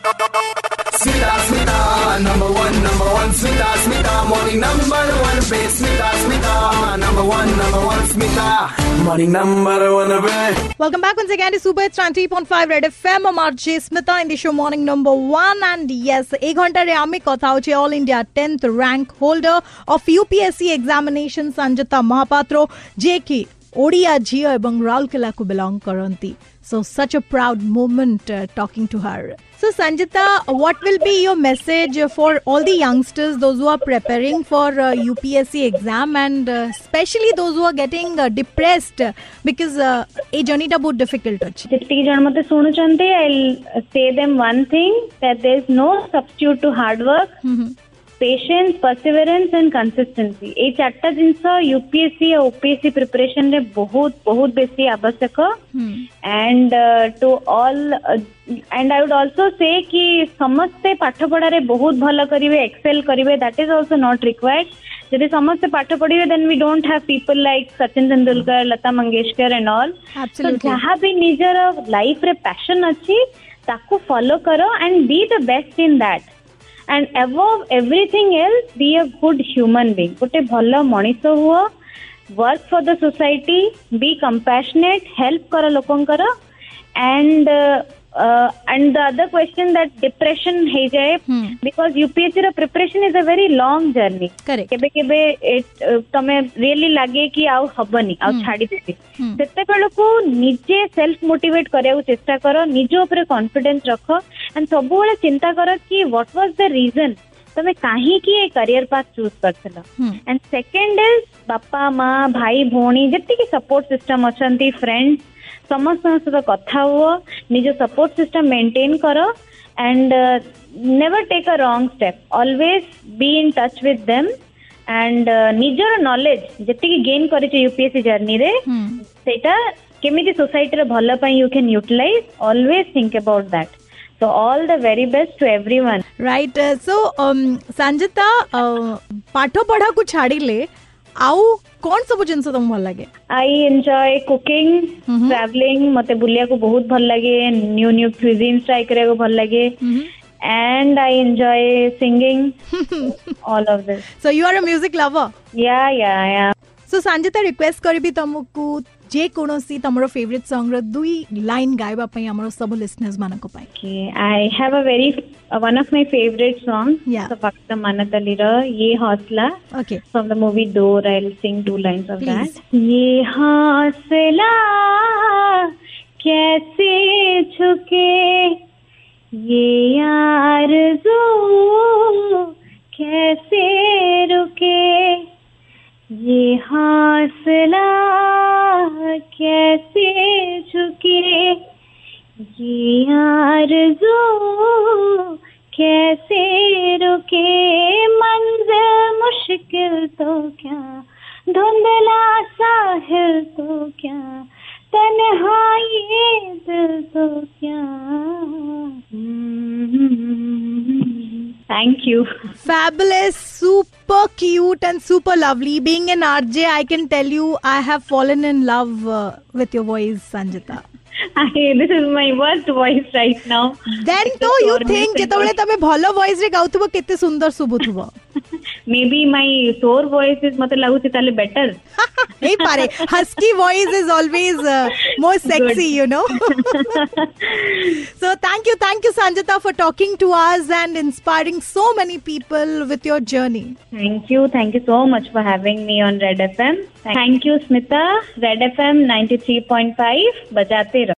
Smita, Smita, number one, number one, Smita, Smita, morning number one, Smita, Smita, number one, number one, Smita, morning number one. Welcome back once again to Super It's 90.5 Red FM. I'm RJ Smita in the show morning number one. And yes, ek ঘন্টার আমি কথা হচ্ছে all all India tenth rank holder of UPSC Sanjita Mahapatro Mahapatro, J K. Odia ଝିଅ ଏବଂ ରାଉରକେଲାକୁ belong କରନ୍ତି so such a proud moment talking to her So, Sanjita, what will be your message for all the youngsters, those who are preparing for uh, UPSC exam, and uh, especially those who are getting uh, depressed because a journey is very difficult. ଯେତିକି ଜଣ ମୋତେ ଶୁଣୁଛନ୍ତି I say them one thing that there is no substitute to patience Perseverance and consistency ଏଇ ଚାରିଟା ଜିନିଷ UPSC ଆଉ OPSC preparation ରେ ବହୁତ ବହୁତ ବେଶୀ ଆବଶ୍ୟକ and to all and I would also ସେ କି ସମସ୍ତେ ପାଠ ପଢାରେ ବହୁତ ଭଲ କରିବେ ଏକ୍ସେଲ କରିବେ that is also not required ଯଦି ସମସ୍ତେ ପାଠ ପଢିବେ then we don't have people like Sachin Tendulkar Lata Mangeshkar and all तो Absolutely. ଯାହା ବି ନିଜର ଲାଇଫ ରେ ପ୍ୟାସନ ଅଛି ତାକୁ ଫଲୋ କର and be the best in that and ଏଭଭ୍ everything else be a good human being ଗୋଟେ ଭଲ ମଣିଷ ହୁଅ work for the society be compassionate help କର ଲୋକଙ୍କର and and the other question that depression ହେଇଯାଏ Hmm. ବିକଜ ୟୁପିଏସସି ର preparation is a very long journey Correct. କେବେ କେବେ ଏ- ତମେ ରିଏଲି ଲାଗେ କି ଆଉ ହବନି ଆଉ ଛାଡିଦେବି Hmm. ସେତେବେଳକୁ ନିଜେ ସେଲ୍ଫ ମୋଟିଭେଟ କରିବାକୁ ଚେଷ୍ଟା କର ନିଜ ଉପରେ କନଫିଡେନ୍ସ ରଖ ଆଣ୍ଡ ସବୁବେଳେ ଚିନ୍ତା କର କି ହ୍ୱାଟ ୱାଜ ଦ ରିଜନ ତମେ କାହିଁକି ଏ କ୍ୟାରିୟର ପାଥ ଚୁଜ୍ କରିଥିଲ Hmm. ଆଣ୍ଡ ସେକେଣ୍ଡ ଇଜ ବାପା ମା ଭାଇ ଭଉଣୀ ଯେତିକି ସପୋର୍ଟ ସିଷ୍ଟମ ଅଛନ୍ତି ଫ୍ରେଣ୍ଡ ସମସ୍ତଙ୍କ ସହିତ କଥା ହୁଅ ନିଜ ସପୋର୍ଟ ସିଷ୍ଟମ ମେଣ୍ଟେନ କର and never take a wrong step always be in touch with them and ନିଜର ନଲେଜ ଯେତିକି ଗେନ୍ କରିଛ ୟୁପିଏସସି ଜର୍ଣ୍ଣିରେ Hmm. ସେଇଟା କେମିତି ସୋସାଇଟିର ଭଲ ପାଇଁ you can utilize always think about that so all the very best to everyone right so Sanjita ପାଠ ପଢାକୁ ଛାଡ଼ିଲେ ଆଉ କଣ ସବୁ ଜିନିଷ ତମକୁ ଭଲ ଲାଗେ ଆଇ ଏନ୍ଜୟ କୁକିଂ ଟ୍ରାଭେଲିଂ ମତେ ବୁଲିବାକୁ ବହୁତ ଭଲ ଲାଗେ ନ୍ୟୁ ନ୍ୟୁ କ୍ୟୁଜିନ୍ସ ଟ୍ରାଏ କରିବାକୁ ଭଲ ଲାଗେ and I enjoy singing all of this so you are a music lover yeah yeah yeah so Sanjita request କରିବି ତମକୁ ଯେକୌଣସି যেকৌশি তোমার ফেভরেট সঙ্গর দুই লাইন গাইবা পাই আমার সব লিসনর্স মানক পাই I have a very one of my favourite song फक्त मनत अलीर ये हौसला okay from the movie Dor I will sing two lines of that ये हौसला कैसे झुके ये आरज़ू कैसे रुके ये हौसला कैसे झुके? ये आरज़ू कैसे रुके? मंजिल मुश्किल तो क्या? धुंधला साहिल तो क्या? तन्हाई दिल तो क्या? Thank you. Fabulous, super cute, and super lovely. Being an RJ, I can tell you I have fallen in love uh, with your voice, Sanjita. this is my worst voice right now. Then do you think, যেতବେଳେ তুমি ভালো ভয়েসরে গাউথিব কেতে সুন্দর শুভুথিব may be my सोर voice is मत लगुच ताले better नहीं पारे husky voice is always more sexy you know so thank you thank you Sanjita for talking to us and inspiring so many people with your journey thank you thank you so much for having me on Red FM thank you Smita Red FM 93.5 बजाते रहो